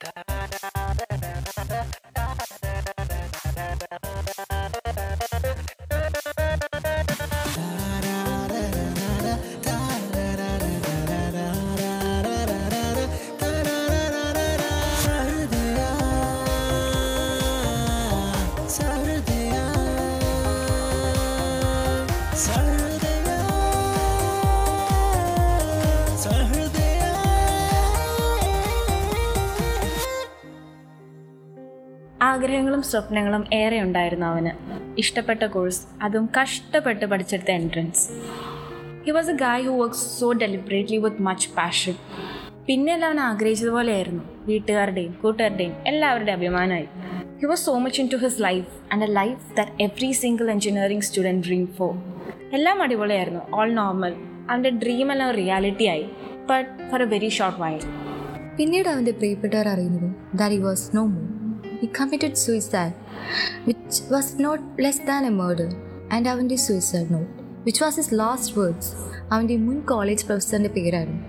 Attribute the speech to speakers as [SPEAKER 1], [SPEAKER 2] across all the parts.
[SPEAKER 1] that. ആഗ്രഹങ്ങളും സ്വപ്നങ്ങളും ഏറെ ഉണ്ടായിരുന്നു അവന്. ഇഷ്ടപ്പെട്ട കോഴ്സ് അതും കഷ്ടപ്പെട്ട് പഠിച്ചെടുത്ത entrance he was a guy who work so deliberately with much passion പിന്നെയല്ല അവൻ ആഗ്രഹിച്ചതുപോലെയായിരുന്നു. വീട്ടുകാരുടെയും കൂട്ടുകാരുടെയും എല്ലാവരുടെയും അഭിമാനമായി. He was so much into his life and a life that every single engineering student dream for എല്ലാം അടിപൊളിയായിരുന്നു. ഓൾ നോർമൽ അവന്റെ dream എല്ലാം റിയാലിറ്റി ആയി. But for a very short while
[SPEAKER 2] പിന്നീട് അവന്റെ പ്രിയപ്പെട്ടവർ അറിയുന്നത് that he was no more he committed suicide, which was not less than a murder, and അവന്റെ suicide note which was his last words അവന്റെ മുൻ college പ്രൊഫസറിന്റെ പേരായിരുന്നു.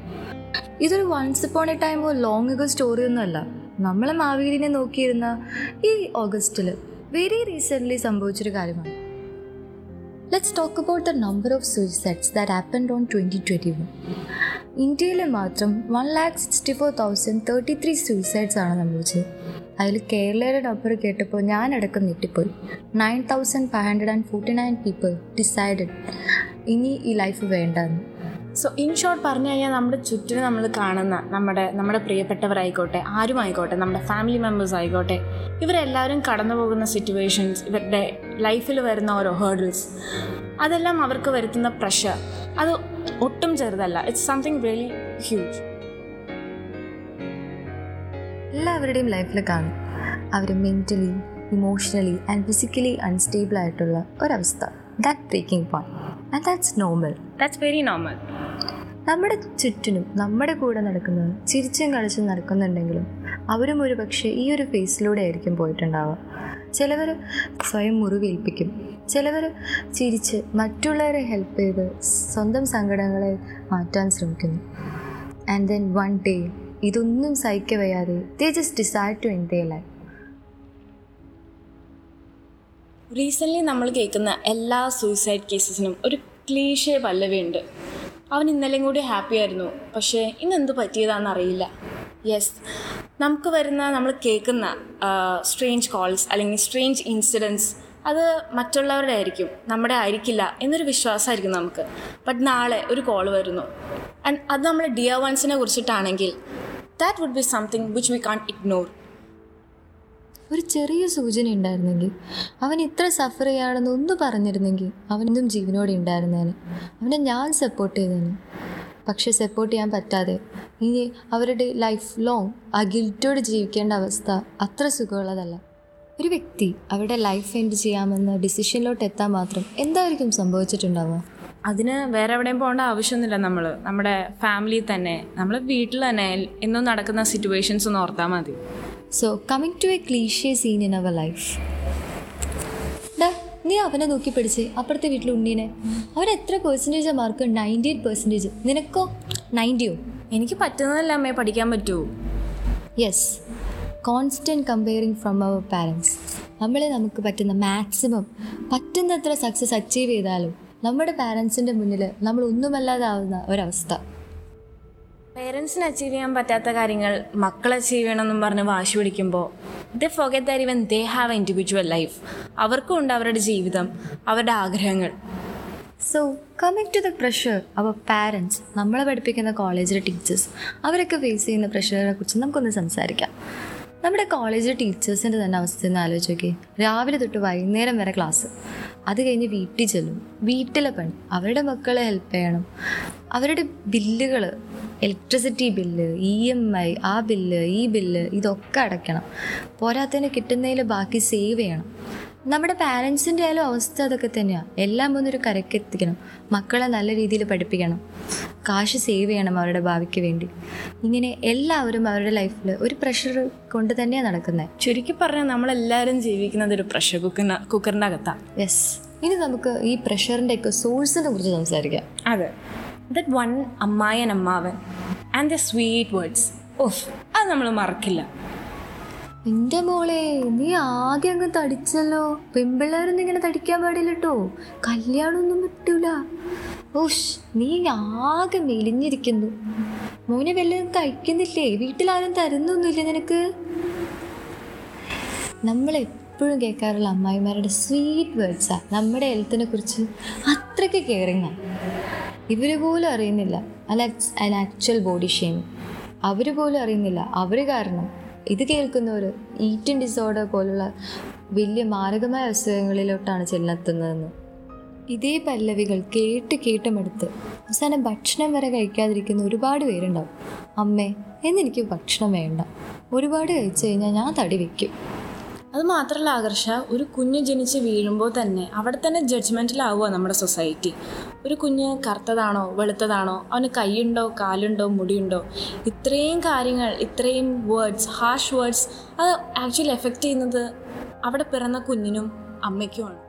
[SPEAKER 2] ഇതൊരു once upon a time long ago story ഒന്നുമല്ല. നമ്മളെ മാവേലിനെ നോക്കിയിരുന്ന ഈ ഓഗസ്റ്റിൽ വെരി റീസെന്റ്ലി സംഭവിച്ചൊരു കാര്യമാണ്. Let's talk about the number of suicides that happened on twenty twenty one ഇന്ത്യയിൽ മാത്രം one lakh sixty four thousand thirty three suicides ആണ് സംഭവിച്ചത്. അതിൽ കേരളയുടെ ഡബർ കേട്ടപ്പോൾ ഞാൻ അടക്കം ഞെട്ടിപ്പോയി. Nine thousand five hundred and forty nine people decided ഇനി ഈ ലൈഫ് വേണ്ടെന്ന്.
[SPEAKER 1] സോ ഇൻ ഷോർട്ട് പറഞ്ഞു കഴിഞ്ഞാൽ നമ്മുടെ ചുറ്റിനും നമ്മൾ കാണുന്ന നമ്മുടെ നമ്മുടെ പ്രിയപ്പെട്ടവരായിക്കോട്ടെ ആരുമായിക്കോട്ടെ നമ്മുടെ ഫാമിലി മെമ്പേഴ്സ് ആയിക്കോട്ടെ ഇവരെല്ലാവരും കടന്നു പോകുന്ന സിറ്റുവേഷൻസ് ഇവരുടെ ലൈഫിൽ വരുന്ന ഓരോ ഹേർഡിൽസ് അതെല്ലാം അവർക്ക് വരുത്തുന്ന പ്രഷർ അത് ഒട്ടും ചെറുതല്ല. ഇറ്റ്സ് സംതിങ് റിയലി ഹ്യൂജ്
[SPEAKER 2] എല്ലാവരുടെയും ലൈഫിൽ കാണും. അവർ mentally emotionally and physically unstable ആയിട്ടുള്ള ഒരവസ്ഥ. That breaking point and that's normal
[SPEAKER 1] that's very normal
[SPEAKER 2] നമ്മുടെ ചുറ്റിനും നമ്മുടെ കൂടെ നടക്കുന്നത് ചിരിച്ചും കളിച്ചും നടക്കുന്നുണ്ടെങ്കിലും അവരും ഒരു പക്ഷേ ഈ ഒരു ഫേസിലൂടെ ആയിരിക്കും പോയിട്ടുണ്ടാവുക. ചിലവർ സ്വയം മുറിവേൽപ്പിക്കും. ചിലവർ ചിരിച്ച് മറ്റുള്ളവരെ ഹെൽപ്പ് ചെയ്ത് സ്വന്തം സങ്കടങ്ങളെ മാറ്റാൻ ശ്രമിക്കുന്നു. ആൻഡ് ദെൻ വൺ ഡേ ഇതൊന്നും സഹിക്ക വയ്യാതെ they just decide to end their life
[SPEAKER 1] recently നമ്മൾ കേൾക്കുന്ന എല്ലാ സൂയിസൈഡ് കേസസിനും ഒരു ക്ലീഷേ പല്ലവിയുണ്ട്. അവൻ ഇന്നലെയും കൂടി ഹാപ്പി ആയിരുന്നു. പക്ഷേ ഇന്ന് എന്ത് പറ്റിയതാണെന്ന് അറിയില്ല. യെസ് നമുക്ക് വരുന്ന നമ്മൾ കേൾക്കുന്ന സ്ട്രേഞ്ച് കോൾസ് അല്ലെങ്കിൽ സ്ട്രേഞ്ച് ഇൻസിഡൻസ് അത് മറ്റുള്ളവരുടെ ആയിരിക്കും. നമ്മുടെ ആയിരിക്കില്ല എന്നൊരു വിശ്വാസമായിരിക്കും നമുക്ക്. ബട്ട് നാളെ ഒരു കോൾ വരുന്നു. ആൻഡ് അത് നമ്മൾ ഡിയർ വൺസിനെ കുറിച്ചിട്ടാണെങ്കിൽ that would be something which we can ignore
[SPEAKER 2] ഒരു ചെറിയ സൂചന ഉണ്ടായിരുന്നെങ്കിൽ അവൻ ഇത്ര സഫർ ചെയ്യാണെന്ന് ഒന്ന് പറഞ്ഞിരുന്നെങ്കിൽ അവനെന്തും ജീവനോടെ ഉണ്ടായിരുന്നേനെ. അവനെ ഞാൻ സപ്പോർട്ട് ചെയ്തേനെ. പക്ഷെ സപ്പോർട്ട് ചെയ്യാൻ പറ്റാതെ ഇനി അവരുടെ ലൈഫ് ലോങ് ആ ഗിൽറ്റോട് ജീവിക്കേണ്ട അവസ്ഥ അത്ര സുഖമുള്ളതല്ല. ഒരു വ്യക്തി അവരുടെ ലൈഫ് എൻഡ് ചെയ്യാമെന്ന ഡിസിഷനിലോട്ട് എത്താൻ മാത്രം എന്തായിരിക്കും സംഭവിച്ചിട്ടുണ്ടാവുക?
[SPEAKER 1] അതിന് വേറെ എവിടെയും പോകേണ്ട ആവശ്യമൊന്നുമില്ല നമ്മൾ നമ്മുടെ ഫാമിലി തന്നെ. നമ്മൾ വീട്ടിൽ തന്നെ. എന്നും നടക്കുന്ന സിറ്റുവേഷൻസ് ഒന്ന് ഓർത്താൽ മതി.
[SPEAKER 2] So coming to a cliche scene in our life നീ അവനെ നോക്കി പിടിച്ച് അപ്പുറത്തെ വീട്ടിൽ ഉണ്ണീനെ. അവൻ എത്ര പെർസെന്റേജാണ് മാർക്ക് നയന്റി എയ്റ്റ് പെർസെന്റേജ് നിനക്കോ? നയന്റിയോ
[SPEAKER 1] എനിക്ക് പറ്റുന്നതല്ല അമ്മയെ പഠിക്കാൻ പറ്റുമോ
[SPEAKER 2] yes constant comparing from our parents നമ്മളെ നമുക്ക് പറ്റുന്ന മാക്സിമം പറ്റുന്നത്ര സക്സസ് അച്ചീവ് ചെയ്താലും നമ്മുടെ പാരൻസിന്റെ മുന്നിൽ നമ്മൾ ഒന്നുമല്ലാതാവുന്ന ഒരവസ്ഥ.
[SPEAKER 1] പേരൻസിന് അച്ചീവ് ചെയ്യാൻ പറ്റാത്ത കാര്യങ്ങൾ മക്കൾ അച്ചീവ് ചെയ്യണമെന്നും പറഞ്ഞ് വാശി പിടിക്കുമ്പോൾ the forgot that even they have a individual life അവർക്കും ഉണ്ട് അവരുടെ ജീവിതം അവരുടെ ആഗ്രഹങ്ങൾ.
[SPEAKER 2] So coming to the pressure our parents നമ്മളെ പഠിപ്പിക്കുന്ന കോളേജിലെ ടീച്ചേഴ്സ് അവരൊക്കെ ഫേസ് ചെയ്യുന്ന പ്രഷറിനെ കുറിച്ച് നമുക്കൊന്ന് സംസാരിക്കാം. നമ്മുടെ കോളേജ് ടീച്ചേഴ്സിന്റെ തന്നെ അവസ്ഥ എന്ന് ആലോചിച്ച് നോക്കി രാവിലെ തൊട്ട് വൈകുന്നേരം വരെ ക്ലാസ് അത് കഴിഞ്ഞ് വീട്ടിൽ ചെല്ലും. വീട്ടിലെ പണി. അവരുടെ മക്കളെ ഹെൽപ്പ് ചെയ്യണം. അവരുടെ ബില്ലുകൾ electricity bill E M I ആ ബില്ല് ഈ ബില്ല് ഇതൊക്കെ അടയ്ക്കണം. പോരാത്തതിന് കിട്ടുന്നതിൽ ബാക്കി സേവ് ചെയ്യണം. നമ്മുടെ പാരൻസിന്റെ ആയാലും അവസ്ഥ അതൊക്കെ തന്നെയാണ് എല്ലാം ഒന്നൊരു കരക്കെത്തിക്കണം മക്കളെ നല്ല രീതിയിൽ പഠിപ്പിക്കണം. കാശ് സേവ് ചെയ്യണം അവരുടെ ഭാവിക്ക് വേണ്ടി. ഇങ്ങനെ എല്ലാവരും അവരുടെ ലൈഫിൽ ഒരു പ്രഷർ കൊണ്ട് തന്നെയാണ് നടക്കുന്നത്
[SPEAKER 1] ചുരുക്കി പറഞ്ഞാൽ നമ്മളെല്ലാവരും ജീവിക്കുന്നത് ഒരു പ്രഷർ കുക്കറിന് കുക്കറിന്റെ അകത്താണ്
[SPEAKER 2] യെസ് ഇനി നമുക്ക് ഈ പ്രഷറിന്റെ ഒക്കെ സോഴ്സിനെ കുറിച്ച് സംസാരിക്കാം.
[SPEAKER 1] അതെ. ദറ്റ് വൺ അമ്മായൻ അമ്മാവൻ. And the sweet words of അത് നമ്മൾ മറക്കില്ല.
[SPEAKER 2] എന്റെ മോളെ നീ ആകെ അങ്ങ് തടിച്ചല്ലോ. പെൺപിള്ളേരൊന്നും ഇങ്ങനെ തടിക്കാൻ പാടില്ല കേട്ടോ കല്യാണമൊന്നും പറ്റൂല ഓഷ് നീ ആകെ മെലിഞ്ഞിരിക്കുന്നു. മോനെ വല്ലതും കഴിക്കുന്നില്ലേ? വീട്ടിലാരും തരുന്നൊന്നുമില്ല നിനക്ക്? നമ്മൾ എപ്പോഴും കേൾക്കാറുള്ള അമ്മായിമാരുടെ സ്വീറ്റ് വേർഡ്സാണ് നമ്മുടെ ഹെൽത്തിനെ കുറിച്ച് അത്രയ്ക്ക് കെയറിങ്ങാണ് ഇവർ പോലും അറിയുന്നില്ല. അല്ല ആൻ ആക്ച്വൽ ബോഡി ഷെയിം അവർ പോലും അറിയുന്നില്ല. അവർ കാരണം. ഇത് കേൾക്കുന്നവർ ഈറ്റിംഗ് ഡിസോർഡർ പോലുള്ള വലിയ മാരകമായ അസുഖങ്ങളിലോട്ടാണ് ചെന്നെത്തുന്നതെന്ന്. ഇതേ പല്ലവികൾ കേട്ട് കേട്ടുമെടുത്ത് അവസാനം ഭക്ഷണം വരെ കഴിക്കാതിരിക്കുന്ന ഒരുപാട് പേരുണ്ടാവും. അമ്മേ എന്നെനിക്ക് ഭക്ഷണം വേണ്ട. ഒരുപാട് കഴിച്ചു കഴിഞ്ഞാൽ ഞാൻ തടി വയ്ക്കും
[SPEAKER 1] അത് മാത്രമല്ല ആകർഷ ഒരു കുഞ്ഞ് ജനിച്ച് വീഴുമ്പോൾ തന്നെ അവിടെ തന്നെ ജഡ്ജ്മെന്റിലാവുക നമ്മുടെ സൊസൈറ്റി ഒരു കുഞ്ഞ് കറുത്തതാണോ വെളുത്തതാണോ അവന് കൈയുണ്ടോ കാലുണ്ടോ മുടിയുണ്ടോ ഇത്രയും കാര്യങ്ങൾ ഇത്രയും വേർഡ്സ് ഹാഷ് വേർഡ്സ് അത് ആക്ച്വലി എഫക്റ്റ് ചെയ്യുന്നത് അവിടെ പിറന്ന കുഞ്ഞിനും അമ്മയ്ക്കുമാണ്.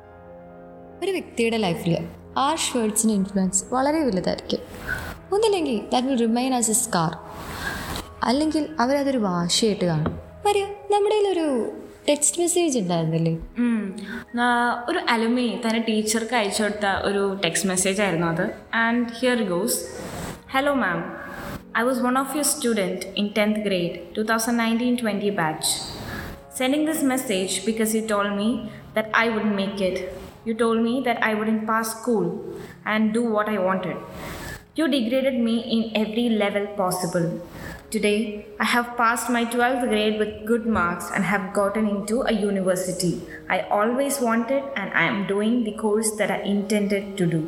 [SPEAKER 2] ഒരു വ്യക്തിയുടെ ലൈഫിൽ ഹാഷ് വേർഡ്സിന്റെ ഇൻഫ്ലുവൻസ് വളരെ വലുതായിരിക്കും. ഒന്നില്ലെങ്കിൽ that will remain as a scar അല്ലെങ്കിൽ അവരതൊരു വാശിയായിട്ട് കാണും. വരിക നമ്മുടെ ഒരു ടെക്സ്റ്റ് മെസ്സേജ് ഉണ്ടായിരുന്നില്ലേ?
[SPEAKER 1] ഉം. നാ- ഒരു അലുമി തന്റെ ടീച്ചർക്ക് അയച്ചു കൊടുത്ത ഒരു ടെക്സ്റ്റ് മെസ്സേജ് ആയിരുന്നു അത്. And here goes hello ma'am I was one of your student in tenth grade two thousand nineteen twenty batch sending this message because you told me that I would make it you told me that I would in pass school and do what I wanted You degraded me in every level possible. Today, I have passed my 12th grade with good marks and have gotten into a university I always wanted, and I am doing the course that I intended to do.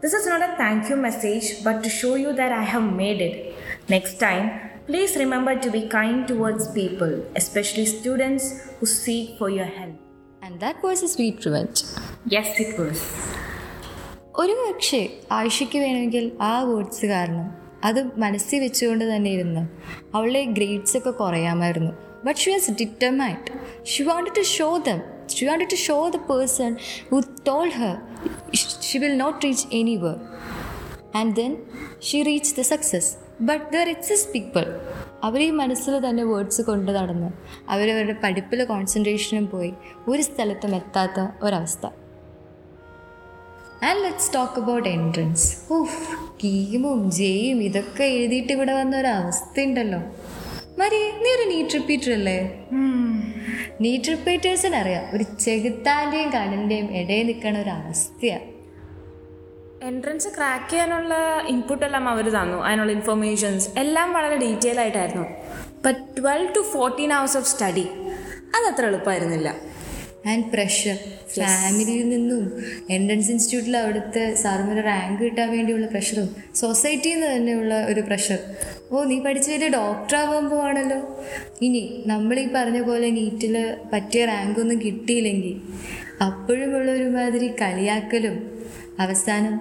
[SPEAKER 1] This is not a thank you message, but to show you that I have made it. Next time, please remember to be kind towards people, especially students who seek for your help.
[SPEAKER 2] And that was a sweet revenge
[SPEAKER 1] Yes, it was.
[SPEAKER 2] ഒരു പക്ഷേ ആയിഷയ്ക്ക് വേണമെങ്കിൽ ആ words കാരണം അത് മനസ്സിൽ വെച്ചുകൊണ്ട് തന്നെ ഇരുന്നു. അവളുടെ ഗ്രേഡ്സ് ഒക്കെ കുറയാമായിരുന്നു. But she was determined she wanted to show them she wanted to show the person who told her she will not reach anywhere and then she reach the success but there exist people അവർ ഈ മനസ്സിൽ തന്നെ words കൊണ്ട് നടന്ന്. അവരവരുടെ പഠിപ്പിൽ കോൺസെൻട്രേഷനും പോയി. ഒരു സ്ഥലത്തും എത്താത്ത ഒരവസ്ഥ. And let's talk about entrance of കീമും ജെയും ഇതൊക്കെ എഴുതിയിട്ട് ഇവിടെ വന്ന ഒരു അവസ്ഥ ഉണ്ടല്ലോ മരി നീ ഒരു നീറ്റ് റിപ്പീറ്റർ അല്ലേ നീറ്റ് റിപ്പീറ്റേഴ്സിന് അറിയാം ഒരു ചെകുത്താന്റെയും കടലിന്റെയും ഇടയിൽ നിൽക്കണ ഒരു അവസ്ഥയാണ്
[SPEAKER 1] എൻട്രൻസ് ക്രാക്ക് ചെയ്യാനുള്ള ഇൻപുട്ടെല്ലാം അവർ തന്നു. അതിനുള്ള ഇൻഫർമേഷൻസ് എല്ലാം വളരെ ഡീറ്റെയിൽ ആയിട്ടായിരുന്നു. But twelve to fourteen hours of study അതത്ര എളുപ്പമായിരുന്നില്ല.
[SPEAKER 2] ആൻഡ് പ്രഷർ ഫാമിലിയിൽ നിന്നും എൻട്രൻസ് ഇൻസ്റ്റിറ്റ്യൂട്ടിൽ അവിടുത്തെ സാറിന് റാങ്ക് കിട്ടാൻ വേണ്ടിയുള്ള പ്രഷറും സൊസൈറ്റിയിൽ നിന്ന് തന്നെയുള്ള ഒരു പ്രഷർ ഓ നീ പഠിച്ച് വലിയ ഡോക്ടർ ആവാൻ പോവാണല്ലോ. ഇനി നമ്മൾ ഈ പറഞ്ഞ പോലെ നീറ്റിൽ പറ്റിയ റാങ്ക് ഒന്നും കിട്ടിയില്ലെങ്കിൽ അപ്പോഴുമുള്ള ഒരുമാതിരി കളിയാക്കലും അവസാനം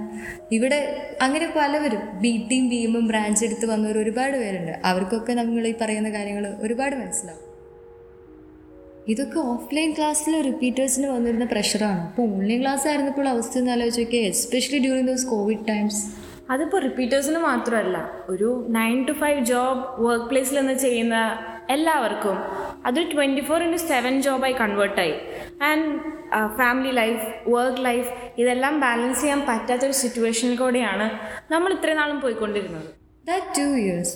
[SPEAKER 2] ഇവിടെ അങ്ങനെ പലവരും ബി ടിയും ബീമും ബ്രാഞ്ച് എടുത്ത് വന്നവർ ഒരുപാട് പേരുണ്ട്. അവർക്കൊക്കെ നമ്മൾ ഈ പറയുന്ന കാര്യങ്ങൾ ഒരുപാട് മനസ്സിലാവും. ഇതൊക്കെ ഓഫ്ലൈൻ ക്ലാസ്സിൽ റിപ്പീറ്റേഴ്സിന് വന്നിരുന്ന പ്രഷറാണ് അപ്പോൾ ഓൺലൈൻ ക്ലാസ് ആയിരുന്നപ്പോൾ അവസ്ഥ എന്ന് ആലോചിച്ച് especially during those covid times
[SPEAKER 1] അതിപ്പോൾ റിപ്പീറ്റേഴ്സിന് മാത്രമല്ല ഒരു nine to five job work പ്ലേസിൽ നിന്ന് ചെയ്യുന്ന എല്ലാവർക്കും അത് ട്വന്റി ഫോർ ഇന്റു സെവൻ ജോബായി കൺവേർട്ടായി and family life work life ഇതെല്ലാം ബാലൻസ് ചെയ്യാൻ പറ്റാത്തൊരു സിറ്റുവേഷനിൽ കൂടെയാണ് നമ്മൾ ഇത്രയും നാളും പോയിക്കൊണ്ടിരുന്നത്.
[SPEAKER 2] ദാറ്റ് ടു ഇയേഴ്സ്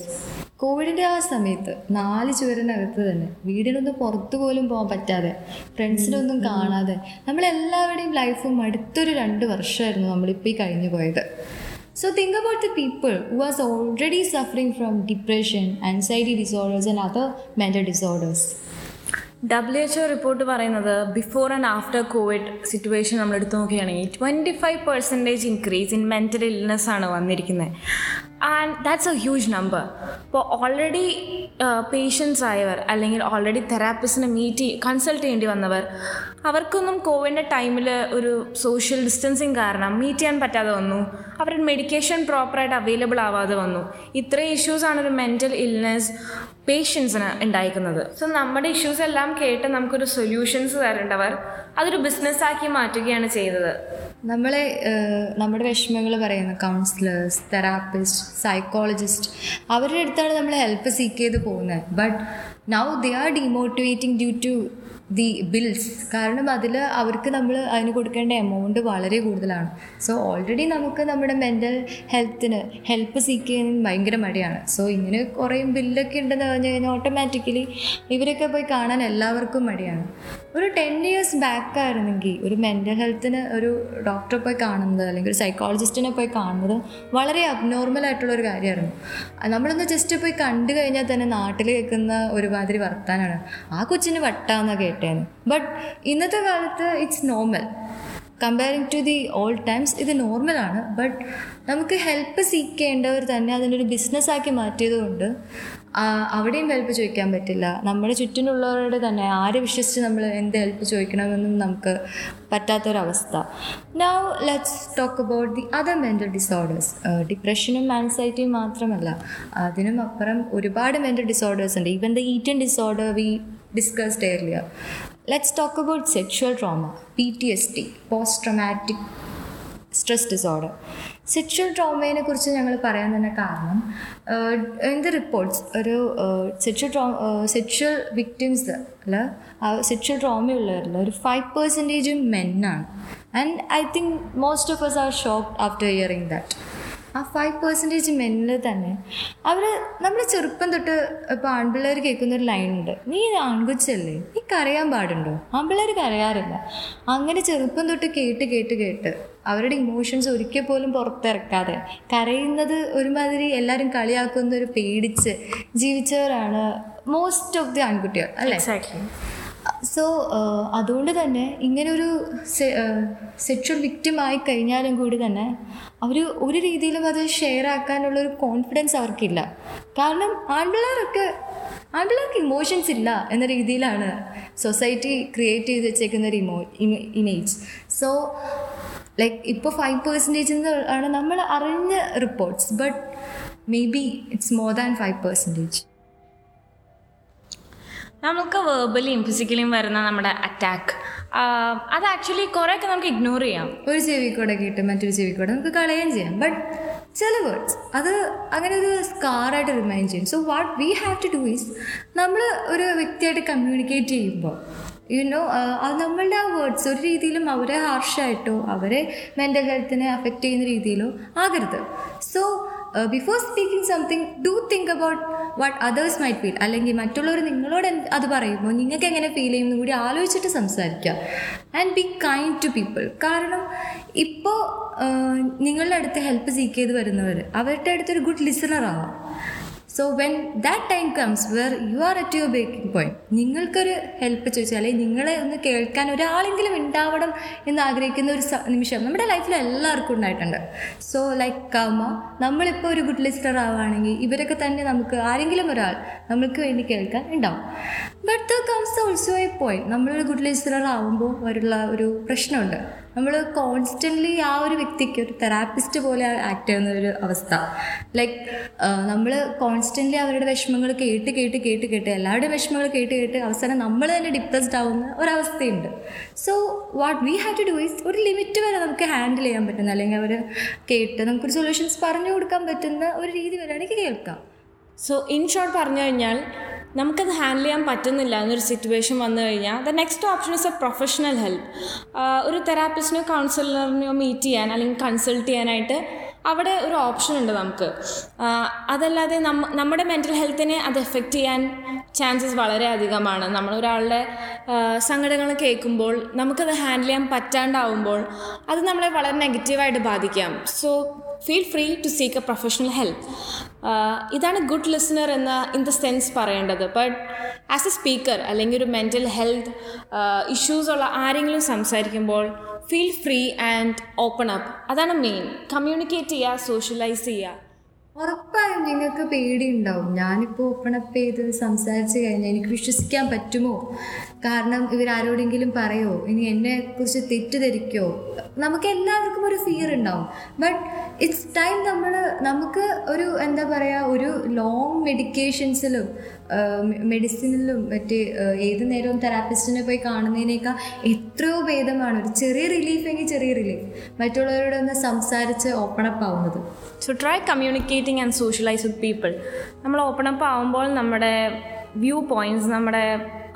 [SPEAKER 2] കോവിഡിന്റെ ആ സമയത്ത് നാല് ചുവരിനകത്ത് തന്നെ വീടിനൊന്നും പുറത്തു പോലും പോകാൻ പറ്റാതെ ഫ്രണ്ട്സിനൊന്നും കാണാതെ നമ്മളെല്ലാവരുടെയും ലൈഫും അടുത്തൊരു രണ്ട് വർഷമായിരുന്നു നമ്മളിപ്പോൾ ഈ കഴിഞ്ഞു പോയത്. So think about the people who as already suffering from depression anxiety disorders and other mental disorders
[SPEAKER 1] W H O report പറയുന്നത് before and after Covid situation നമ്മൾ എടുത്തു നോക്കുകയാണെങ്കിൽ twenty five percentage increase in mental illness ആണ് വന്നിരിക്കുന്നത്. And that's a huge number ഇപ്പോൾ already patients ആയവർ അല്ലെങ്കിൽ already തെറാപ്പിസ്റ്റിനെ meet consult ചെയ്യേണ്ടി വന്നവർ അവർക്കൊന്നും കോവിഡിന്റെ ടൈമിൽ ഒരു സോഷ്യൽ ഡിസ്റ്റൻസിങ് കാരണം മീറ്റ് ചെയ്യാൻ പറ്റാതെ വന്നു. അവരുടെ മെഡിക്കേഷൻ പ്രോപ്പറായിട്ട് അവൈലബിൾ ആവാതെ വന്നു. ഇത്രയും ഇഷ്യൂസാണ് ഒരു മെന്റൽ ഇൽനെസ് പേഷ്യൻസിന് ഉണ്ടായിരിക്കുന്നത് സോ നമ്മുടെ ഇഷ്യൂസ് എല്ലാം കേട്ട് നമുക്കൊരു സൊല്യൂഷൻസ് തരേണ്ടവർ അതൊരു ബിസിനസ്സാക്കി മാറ്റുകയാണ് ചെയ്തത്.
[SPEAKER 2] നമ്മളെ നമ്മുടെ വിഷമങ്ങൾ പറയുന്ന കൗൺസിലേഴ്സ് തെറാപ്പിസ്റ്റ് സൈക്കോളജിസ്റ്റ് അവരുടെ അടുത്താണ് നമ്മൾ ഹെൽപ്പ് സീക്ക് ചെയ്ത് പോകുന്നത്. But now they are demotivating due to the bills കാരണം അതിൽ അവർക്ക് നമ്മൾ അതിന് കൊടുക്കേണ്ട എമൗണ്ട് വളരെ കൂടുതലാണ്. സോ ഓൾറെഡി നമുക്ക് നമ്മുടെ മെന്റൽ ഹെൽത്തിന് ഹെൽപ്പ് സീക്ക് ചെയ്യാൻ ഭയങ്കര മടിയാണ്. സോ ഇങ്ങനെ കുറേ ബില്ലൊക്കെ ഉണ്ടെന്ന് പറഞ്ഞു കഴിഞ്ഞാൽ ഓട്ടോമാറ്റിക്കലി ഇവരൊക്കെ പോയി കാണാൻ എല്ലാവർക്കും മടിയാണ്. ഒരു ടെൻ ഇയേഴ്സ് ബാക്ക് ആയിരുന്നെങ്കിൽ ഒരു മെന്റൽ ഹെൽത്തിന് ഒരു ഡോക്ടറെ പോയി കാണുന്നത് അല്ലെങ്കിൽ ഒരു സൈക്കോളജിസ്റ്റിനെ പോയി കാണുന്നത് വളരെ അബ്നോർമൽ ആയിട്ടുള്ള ഒരു കാര്യമായിരുന്നു. നമ്മളൊന്ന് ജസ്റ്റ് പോയി കണ്ടു കഴിഞ്ഞാൽ തന്നെ നാട്ടിൽ കേൾക്കുന്ന ഒരുമാതിരി വർത്താനാണ്. ആ കൊച്ചിന് വട്ടാന്ന് കേട്ടേന് ബട്ട് ഇന്നത്തെ കാലത്ത് it's normal comparing to the old times ഇത് നോർമലാണ് ബട്ട് നമുക്ക് ഹെൽപ്പ് സീക്കേണ്ടവർ തന്നെ അതിനൊരു ബിസിനസ്സാക്കി മാറ്റിയതുകൊണ്ട് അവിടെയും ഹെൽപ്പ് ചോദിക്കാൻ പറ്റില്ല. നമ്മുടെ ചുറ്റിനുള്ളവരോട് തന്നെ ആരെ വിശ്വസിച്ച് നമ്മൾ എന്ത് ഹെൽപ്പ് ചോദിക്കണമെന്നും നമുക്ക് പറ്റാത്തൊരവസ്ഥ. Now let's talk about the other mental disorders ഡിപ്രഷനും ആൻസൈറ്റിയും മാത്രമല്ല അതിനും അപ്പുറം ഒരുപാട് മെന്റൽ ഡിസോർഡേഴ്സ് ഉണ്ട്. Even the eating disorder we discussed earlier. Let's talk about sexual trauma, PTSD, post traumatic stress disorder sexual ട്രോമയെ കുറിച്ച് ഞങ്ങൾ പറയാൻ തന്നെ കാരണം ഇൻ ദ റിപ്പോർട്ട്സ് ഒരു സെക്ഷൽ ട്രോ സെക്ഷൽ വിക്ടിംസ് സെക്ഷൽ ട്രോമയുള്ളവരിൽ ഒരു ഫൈവ് പെർസെന്റേജും മെന്നാണ് and I think most of us are shock after hearing that ആ ഫൈവ് പെർസെന്റേജ് മെന്നിൽ തന്നെ അവർ നമ്മൾ ചെറുപ്പം തൊട്ട് ഇപ്പോൾ ആൺപിള്ളേർ കേൾക്കുന്ന ഒരു ഉണ്ട് നീ ആൺകുച്ചല്ലേ? നീ കരയാൻ പാടുണ്ടോ? ആൺപിള്ളേർ കരയാറില്ല. അങ്ങനെ ചെറുപ്പം തൊട്ട് കേട്ട് കേട്ട് കേട്ട് അവരുടെ ഇമോഷൻസ് ഒരിക്കൽ പോലും പുറത്തിറക്കാതെ കരയുന്നത് ഒരുമാതിരി എല്ലാവരും കളിയാക്കുന്ന ഒരു പേടിച്ച് ജീവിച്ചവരാണ് മോസ്റ്റ് ഓഫ് ദി ആൺകുട്ടികൾ അല്ലേ? സോ അതുകൊണ്ട് തന്നെ ഇങ്ങനൊരു സെക്ഷൽ വിക്റ്റിം ആയി കഴിഞ്ഞാലും കൂടി തന്നെ അവർ ഒരു രീതിയിലും അത് ഷെയർ ആക്കാനുള്ളൊരു കോൺഫിഡൻസ് അവർക്കില്ല. കാരണം ആൺപിള്ളേരൊക്കെ ആൺപിള്ളേർക്ക് ഇമോഷൻസ് ഇല്ല എന്ന രീതിയിലാണ് സൊസൈറ്റി ക്രിയേറ്റ് ചെയ്ത് വെച്ചേക്കുന്ന ഒരു ഇമോ ഇമേജ് സോ ലൈക്ക് ഇപ്പോൾ ഫൈവ് പേഴ്സന്റേജ് ആണ് നമ്മൾ അറിഞ്ഞ reports but may be it's more than five percentage
[SPEAKER 1] നമുക്ക് വേർബലിയും ഫിസിക്കലിയും വരുന്ന നമ്മുടെ അറ്റാക്ക് അത് ആക്ച്വലി കുറേയൊക്കെ നമുക്ക് ഇഗ്നോർ ചെയ്യാം.
[SPEAKER 2] ഒരു ചെവിക്കൂടെ കിട്ടും മറ്റൊരു ചെവിക്കൂടെ കൂടെ നമുക്ക് കളയുകയും ചെയ്യാം. ബട്ട് ചില വേർഡ്സ് അത് അങ്ങനെ ഒരു സ്കാറായിട്ട് റിമൈൻ ചെയ്യും. So what we have to do is നമ്മൾ ഒരു വ്യക്തിയായിട്ട് കമ്മ്യൂണിക്കേറ്റ് ചെയ്യുമ്പോൾ യുനോ അത് നമ്മളുടെ ആ വേർഡ്സ് ഒരു രീതിയിലും അവരെ ഹാർഷായിട്ടോ അവരെ മെന്റൽ ഹെൽത്തിനെ അഫക്റ്റ് ചെയ്യുന്ന രീതിയിലോ ആകരുത്. So before speaking something do think about what others might feel അല്ലെങ്കിൽ മറ്റുള്ളവർ നിങ്ങളോട് അത് പറയുമ്പോൾ നിങ്ങൾക്ക് എങ്ങനെ ഫീൽ ചെയ്യുമെന്ന് കൂടി ആലോചിച്ചിട്ട് സംസാരിക്കുക. And be kind to people കാരണം ഇപ്പോൾ നിങ്ങളുടെ അടുത്ത് ഹെൽപ്പ് സീക്ക് ചെയ്ത് വരുന്നവർ അവരുടെ അടുത്തൊരു ഗുഡ് ലിസണർ ആവാം. So when that time comes where you are at your breaking point നിങ്ങൾക്കൊരു ഹെൽപ്പ് ചോദിച്ചാൽ അല്ലെങ്കിൽ നിങ്ങളെ ഒന്ന് കേൾക്കാൻ ഒരാളെങ്കിലും ഉണ്ടാവണം എന്ന് ആഗ്രഹിക്കുന്ന ഒരു നിമിഷം നമ്മുടെ ലൈഫിൽ എല്ലാവർക്കും ഉണ്ടായിട്ടുണ്ട്. സോ ലൈക്ക് കാമ നമ്മളിപ്പോൾ ഒരു ഗുഡ് ലിസ്റ്റർ ആവുകയാണെങ്കിൽ ഇവരൊക്കെ തന്നെ നമുക്ക് ആരെങ്കിലും ഒരാൾ നമ്മൾക്ക് വേണ്ടി കേൾക്കാൻ ഉണ്ടാവും. But the comes also a point നമ്മളൊരു ഗുഡ് ലിസ്റ്റർ ആവുമ്പോൾ അവരുള്ള ഒരു പ്രശ്നമുണ്ട്. നമ്മൾ കോൺസ്റ്റന്റ്ലി ആ ഒരു വ്യക്തിക്ക് ഒരു തെറാപ്പിസ്റ്റ് പോലെ ആക്ട് ചെയ്യുന്ന ഒരു അവസ്ഥ. ലൈക്ക് നമ്മൾ കോൺസ്റ്റന്റ്ലി അവരുടെ വിഷമങ്ങൾ കേട്ട് കേട്ട് കേട്ട് കേട്ട് എല്ലാവരുടെയും വിഷമങ്ങൾ കേട്ട് കേട്ട് അവസാനം നമ്മൾ തന്നെ ഡിപ്രസ്ഡ് ആവുന്ന ഒരവസ്ഥയുണ്ട്. So what we have to do is ഒരു ലിമിറ്റ് വരെ നമുക്ക് ഹാൻഡിൽ ചെയ്യാൻ പറ്റുന്ന അല്ലെങ്കിൽ അവർ കേട്ട് നമുക്കൊരു സൊല്യൂഷൻസ് പറഞ്ഞു കൊടുക്കാൻ പറ്റുന്ന ഒരു രീതി വരെയാണെങ്കിൽ കേൾക്കാം.
[SPEAKER 1] സോ ഇൻ ഷോർട്ട് പറഞ്ഞു കഴിഞ്ഞാൽ നമുക്കത് ഹാൻഡിൽ ചെയ്യാൻ പറ്റുന്നില്ല എന്നൊരു സിറ്റുവേഷൻ വന്നു കഴിഞ്ഞാൽ the next option is a professional help ഒരു തെറാപ്പിസ്റ്റിനോ കൗൺസിലറിനെയോ മീറ്റ് ചെയ്യാൻ അല്ലെങ്കിൽ കൺസൾട്ട് ചെയ്യാനായിട്ട് അവിടെ ഒരു ഓപ്ഷൻ ഉണ്ട് നമുക്ക്. അതല്ലാതെ നമ്മ നമ്മുടെ മെന്റൽ ഹെൽത്തിനെ അത് എഫക്റ്റ് ചെയ്യാൻ ചാൻസസ് വളരെ അധികമാണ്. നമ്മൾ ഒരാളുടെ സങ്കടങ്ങൾ കേൾക്കുമ്പോൾ നമുക്കത് ഹാൻഡിൽ ചെയ്യാൻ പറ്റാണ്ടാവുമ്പോൾ അത് നമ്മളെ വളരെ നെഗറ്റീവായിട്ട് ബാധിക്കാം. So feel free to seek a professional help ഇതാണ് ഗുഡ് ലിസണർ എന്ന ഇൻ ദ സെൻസ് പറയേണ്ടത്. ബട്ട് ആസ് എ സ്പീക്കർ അല്ലെങ്കിൽ ഒരു മെന്റൽ ഹെൽത്ത് ഇഷ്യൂസ് ഉള്ള ആരെങ്കിലും സംസാരിക്കുമ്പോൾ feel free and open up അതാണ് മെയിൻ കമ്മ്യൂണിക്കേറ്റ് ചെയ്യുക സോഷ്യലൈസ് ചെയ്യുക.
[SPEAKER 2] ഉറപ്പായും നിങ്ങൾക്ക് പേടിയുണ്ടാവും. ഞാനിപ്പോൾ ഓപ്പൺ അപ്പ് ചെയ്ത് സംസാരിച്ച് കഴിഞ്ഞാൽ എനിക്ക് വിശ്വസിക്കാൻ പറ്റുമോ? കാരണം ഇവരാരോടെങ്കിലും പറയോ? ഇനി എന്നെ കുറിച്ച് തെറ്റിദ്ധരിക്കോ? നമുക്ക് എല്ലാവർക്കും ഒരു ഫിയർ ഉണ്ടാവും. ബട്ട് ഇറ്റ്സ് ടൈം നമ്മൾ നമുക്ക് ഒരു എന്താ പറയുക ഒരു ലോങ് മെഡിക്കേഷൻസിലും മെഡിസിനിലും മറ്റ് ഏത് നേരവും തെറാപ്പിസ്റ്റിനെ പോയി കാണുന്നതിനേക്കാൾ എത്രയോ ഭേദമാണ് ഒരു ചെറിയ റിലീഫ് എങ്കിൽ ചെറിയ റിലീഫ് മറ്റുള്ളവരോട് ഒന്ന് സംസാരിച്ച് ഓപ്പൺ അപ്പ് ആവുന്നത്.
[SPEAKER 1] So try communicating and socialize with people നമ്മൾ ഓപ്പൺ അപ്പ് ആവുമ്പോൾ നമ്മുടെ വ്യൂ പോയിന്റ്സ് നമ്മുടെ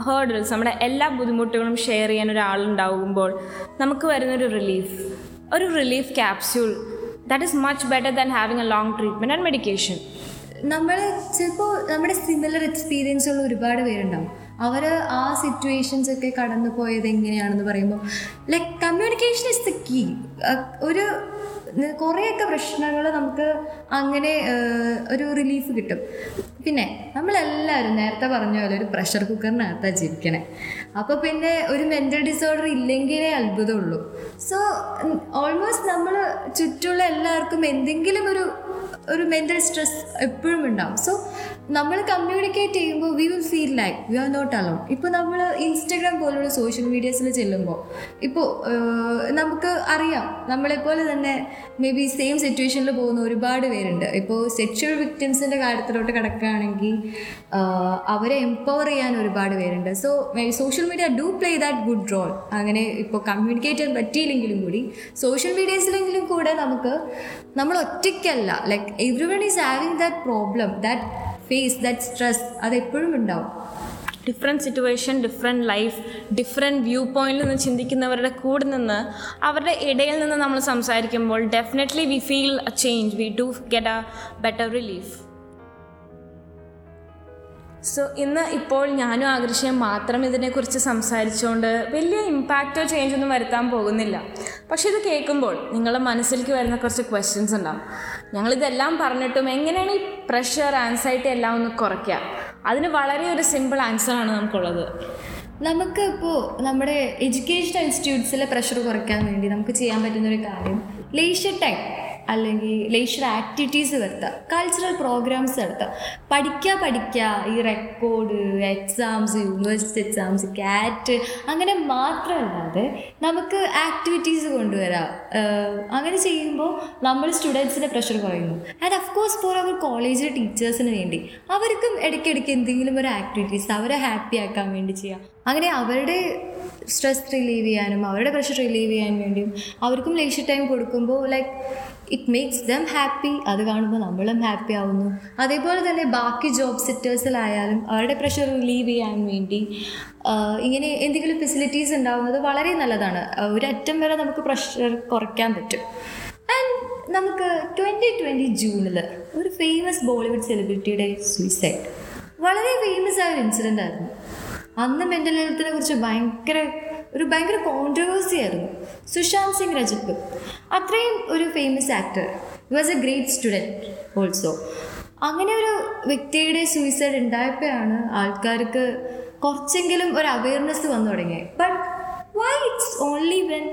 [SPEAKER 1] ഹേർഡിൽസ് നമ്മുടെ എല്ലാ ബുദ്ധിമുട്ടുകളും ഷെയർ ചെയ്യാൻ ഒരാളുണ്ടാകുമ്പോൾ നമുക്ക് വരുന്നൊരു റിലീഫ് ഒരു relief capsule that is much better than having a long treatment and medication
[SPEAKER 2] നമ്മൾ ചിലപ്പോൾ നമ്മുടെ സിമിലർ എക്സ്പീരിയൻസ് ഉള്ള ഒരുപാട് പേരുണ്ടാവും. അവർ ആ സിറ്റുവേഷൻസ് ഒക്കെ കടന്നു പോയത് എങ്ങനെയാണെന്ന് പറയുമ്പോൾ like communication is the key ഒരു കുറേയൊക്കെ പ്രശ്നങ്ങൾ നമുക്ക് അങ്ങനെ ഒരു റിലീഫ് കിട്ടും. പിന്നെ നമ്മളെല്ലാവരും നേരത്തെ പറഞ്ഞ പോലെ ഒരു പ്രഷർ കുക്കറിനകത്താണ് ജീവിക്കണേ. അപ്പോൾ പിന്നെ ഒരു മെന്റൽ ഡിസോർഡർ ഇല്ലെങ്കിലേ അത്ഭുതമുള്ളൂ. സോ ഓൾമോസ്റ്റ് നമ്മൾ ചുറ്റുമുള്ള എല്ലാവർക്കും എന്തെങ്കിലും ഒരു ഒരു മെന്റൽ സ്ട്രെസ് എപ്പോഴും ഉണ്ടാവും. സോ നമ്മൾ കമ്മ്യൂണിക്കേറ്റ് ചെയ്യുമ്പോൾ we will feel like we are not alone ഇപ്പോൾ നമ്മൾ ഇൻസ്റ്റഗ്രാം പോലുള്ള സോഷ്യൽ മീഡിയാസിൽ ചെല്ലുമ്പോൾ ഇപ്പോൾ നമുക്ക് അറിയാം നമ്മളെപ്പോലെ തന്നെ മേ ബി സെയിം സിറ്റുവേഷനിൽ പോകുന്ന ഒരുപാട് പേരുണ്ട്. ഇപ്പോൾ സെക്ഷൽ വിക്ടിംസിന്റെ കാര്യത്തിലോട്ട് കിടക്കുകയാണെങ്കിൽ അവരെ എംപവർ ചെയ്യാൻ ഒരുപാട് പേരുണ്ട്. So social media do play that good role അങ്ങനെ ഇപ്പോൾ കമ്മ്യൂണിക്കേറ്റ് ചെയ്യാൻ പറ്റിയില്ലെങ്കിലും കൂടി സോഷ്യൽ മീഡിയസിലെങ്കിലും കൂടെ നമുക്ക് നമ്മൾ ഒറ്റയ്ക്കല്ല like every one is having that problem that face that stress അതെപ്പോഴും ഉണ്ടാവും.
[SPEAKER 1] Different situation different life different view പോയിന്റിൽ നിന്ന് ചിന്തിക്കുന്നവരുടെ കൂടെ നിന്ന് അവരുടെ ഇടയിൽ നിന്ന് നമ്മൾ സംസാരിക്കുമ്പോൾ definitely we feel a change we do get a better relief so ഇന്ന് ഇപ്പോൾ ഞാനും ആകർഷയും മാത്രം ഇതിനെക്കുറിച്ച് സംസാരിച്ചുകൊണ്ട് വലിയ ഇമ്പാക്റ്റോ ചേഞ്ചൊന്നും വരുത്താൻ പോകുന്നില്ല. പക്ഷേ ഇത് കേൾക്കുമ്പോൾ നിങ്ങളുടെ മനസ്സിലേക്ക് വരുന്ന കുറച്ച് ക്വസ്റ്റ്യൻസ് ഉണ്ടാവും. ഞങ്ങളിതെല്ലാം പറഞ്ഞിട്ടും എങ്ങനെയാണ് ഈ പ്രഷർ ആൻസൈറ്റി എല്ലാം ഒന്ന് കുറയ്ക്കുക? അതിന് വളരെ ഒരു സിമ്പിൾ ആൻസർ ആണ് നമുക്കുള്ളത്.
[SPEAKER 2] നമുക്ക് ഇപ്പോൾ നമ്മുടെ എഡ്യൂക്കേഷൻ ഇൻസ്റ്റിറ്റ്യൂട്ട്സിലെ പ്രഷർ കുറയ്ക്കാൻ വേണ്ടി നമുക്ക് ചെയ്യാൻ പറ്റുന്ന ഒരു കാര്യം ലേഷ്യർ ടൈം അല്ലെങ്കിൽ ലേഷ്യർ ആക്ടിവിറ്റീസ് വരുത്തുക കൾച്ചറൽ പ്രോഗ്രാംസ് നടത്തുക പഠിക്കുക പഠിക്കുക ഈ റെക്കോർഡ് എക്സാംസ് യൂണിവേഴ്സിറ്റി എക്സാംസ് കാറ്റ് അങ്ങനെ മാത്രമല്ലാതെ നമുക്ക് ആക്ടിവിറ്റീസ് കൊണ്ടുവരാം. അങ്ങനെ ചെയ്യുമ്പോൾ നമ്മൾ സ്റ്റുഡൻസിന്റെ പ്രഷർ കുറയുന്നു. ആൻഡ് അഫ് കോഴ്സ് ഫോർ അവർ കോളേജിലെ ടീച്ചേഴ്സിന് വേണ്ടി അവർക്കും ഇടയ്ക്കിടയ്ക്ക് എന്തെങ്കിലും ഒരു ആക്ടിവിറ്റീസ് അവരെ ഹാപ്പി ആക്കാൻ വേണ്ടി ചെയ്യാം. അങ്ങനെ അവരുടെ സ്ട്രെസ് റിലീവ് ചെയ്യാനും അവരുടെ പ്രഷർ റിലീവ് ചെയ്യാൻ വേണ്ടിയും അവർക്കും ലേഷ്യർ ടൈം കൊടുക്കുമ്പോൾ like it makes them happy അത് കാണുമ്പോൾ നമ്മളും ഹാപ്പി ആവുന്നു. അതേപോലെ തന്നെ ബാക്കി ജോബ് സെക്ടേഴ്സിലായാലും അവരുടെ പ്രഷർ റിലീവ് ചെയ്യാൻ വേണ്ടി ഇങ്ങനെ എന്തെങ്കിലും ഫെസിലിറ്റീസ് ഉണ്ടാവുന്നത് വളരെ നല്ലതാണ്. ഒരറ്റം വരെ നമുക്ക് പ്രഷർ കുറയ്ക്കാൻ പറ്റും. ആൻഡ് നമുക്ക് ട്വന്റി ട്വന്റി ജൂണിൽ ഒരു ഫേമസ് ബോളിവുഡ് സെലിബ്രിറ്റിയുടെ സൂയിസൈഡ് വളരെ ഫേമസ് ആയ ഒരു ഇൻസിഡന്റ് ആയിരുന്നു. അന്ന് മെന്റൽ ഹെൽത്തിനെ കുറിച്ച് ഭയങ്കര ഒരു ഭയങ്കര കോൺട്രവേഴ്സി ആയിരുന്നു. സുശാന്ത് സിംഗ് രജപ് അത്രയും ഒരു famous actor was a great student also അങ്ങനെ ഒരു വ്യക്തിയുടെ സൂയിസൈഡ് ഉണ്ടായപ്പോഴാണ് ആൾക്കാർക്ക് കുറച്ചെങ്കിലും ഒരു അവയർനെസ് വന്നു തുടങ്ങിയത്. But why it's only when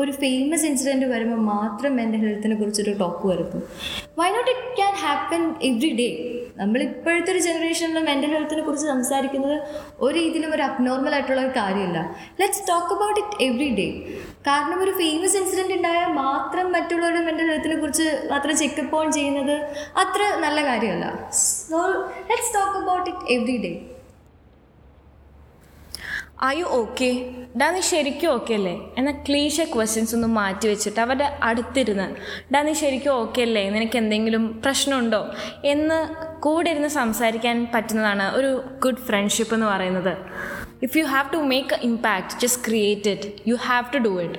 [SPEAKER 2] ഒരു ഫേമസ് ഇൻസിഡന്റ് വരുമ്പോൾ മാത്രം മെന്റൽ ഹെൽത്തിനെ കുറിച്ചൊരു ടോക്ക് വരുത്തും why not it can happen every day നമ്മൾ ഇപ്പോഴത്തെ ഒരു ജനറേഷനിൽ മെന്റൽ ഹെൽത്തിനെ കുറിച്ച് സംസാരിക്കുന്നത് ഒരു രീതിയിലും ഒരു അബ്നോർമൽ ആയിട്ടുള്ള ഒരു കാര്യമില്ല. Let's talk about it every day കാരണം ഒരു ഫേമസ് ഇൻസിഡന്റ് ഉണ്ടായാൽ മാത്രം മറ്റുള്ളവരുടെ മെന്റൽ ഹെൽത്തിനെ കുറിച്ച് മാത്രം ചെക്കപ്പ് ഓൺ ചെയ്യുന്നത് അത്ര നല്ല കാര്യമല്ല. So let's talk about it every day
[SPEAKER 1] are you okay ഡാ നീ ശരിക്കും ഓക്കെ അല്ലേ? എന്ന ക്ലീശ ക്വസ്റ്റ്യൻസ് ഒന്ന് മാറ്റി വെച്ചിട്ട് അവരുടെ അടുത്തിരുന്ന് ഡാ നീ ശരിക്കും ഓക്കെ അല്ലേ? നിനക്ക് എന്തെങ്കിലും പ്രശ്നമുണ്ടോ? എന്ന് കൂടെ ഇരുന്ന് സംസാരിക്കാൻ പറ്റുന്നതാണ് ഒരു ഗുഡ് ഫ്രണ്ട്ഷിപ്പ് എന്ന് പറയുന്നത്. If you have to make a impact just create it you have to do it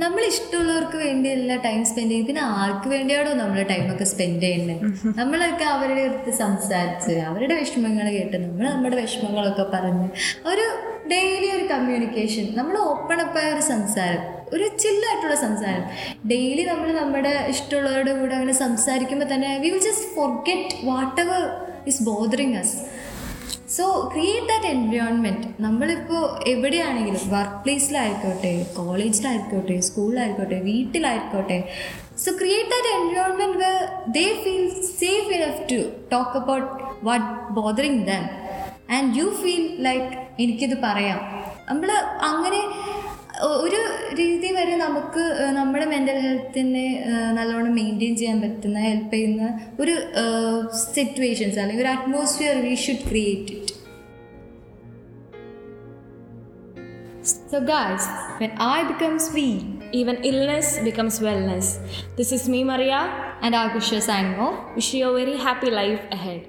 [SPEAKER 2] നമ്മൾ ഇഷ്ടമുള്ളവർക്ക് വേണ്ടിയല്ല ടൈം സ്പെൻഡ് ചെയ്യുന്നത്. പിന്നെ ആർക്ക് വേണ്ടിയാണോ നമ്മൾ ടൈമൊക്കെ സ്പെൻഡ് ചെയ്യുന്നത്? നമ്മളൊക്കെ അവരുടെ അടുത്ത് സംസാരിച്ച് അവരുടെ വിഷമങ്ങൾ കേട്ട് നമ്മൾ നമ്മുടെ വിഷമങ്ങളൊക്കെ പറഞ്ഞ് ഒരു ഡെയിലി ഒരു കമ്മ്യൂണിക്കേഷൻ നമ്മൾ ഓപ്പൺ അപ്പായ ഒരു സംസാരം ഒരു ചില്ലായിട്ടുള്ള സംസാരം. ഡെയിലി നമ്മൾ നമ്മുടെ ഇഷ്ടമുള്ളവരുടെ കൂടെ അങ്ങനെ സംസാരിക്കുമ്പോൾ തന്നെ we will just forget what ever is bothering us so create that environment നമ്മളിപ്പോൾ എവിടെയാണെങ്കിലും വർക്ക് പ്ലേസിലായിക്കോട്ടെ കോളേജിലായിക്കോട്ടെ സ്കൂളിലായിക്കോട്ടെ വീട്ടിലായിക്കോട്ടെ. So create that environment where they feel safe enough to talk about what bothering them and you feel like എനിക്കിത് പറയാം. നമ്മൾ അങ്ങനെ ഒരു രീതി വരെ നമുക്ക് നമ്മുടെ മെന്റൽ ഹെൽത്തിനെ നല്ലോണം മെയിന്റെയിൻ ചെയ്യാൻ പറ്റുന്ന ഹെൽപ്പ് ചെയ്യുന്ന ഒരു സിറ്റുവേഷൻസ് അല്ലെങ്കിൽ ഒരു atmosphere we should create it So guys, when I becomes weak
[SPEAKER 1] Even illness becomes wellness. This is me, Maria.
[SPEAKER 2] and Akusha signing off,
[SPEAKER 1] Wish you a very happy life ahead.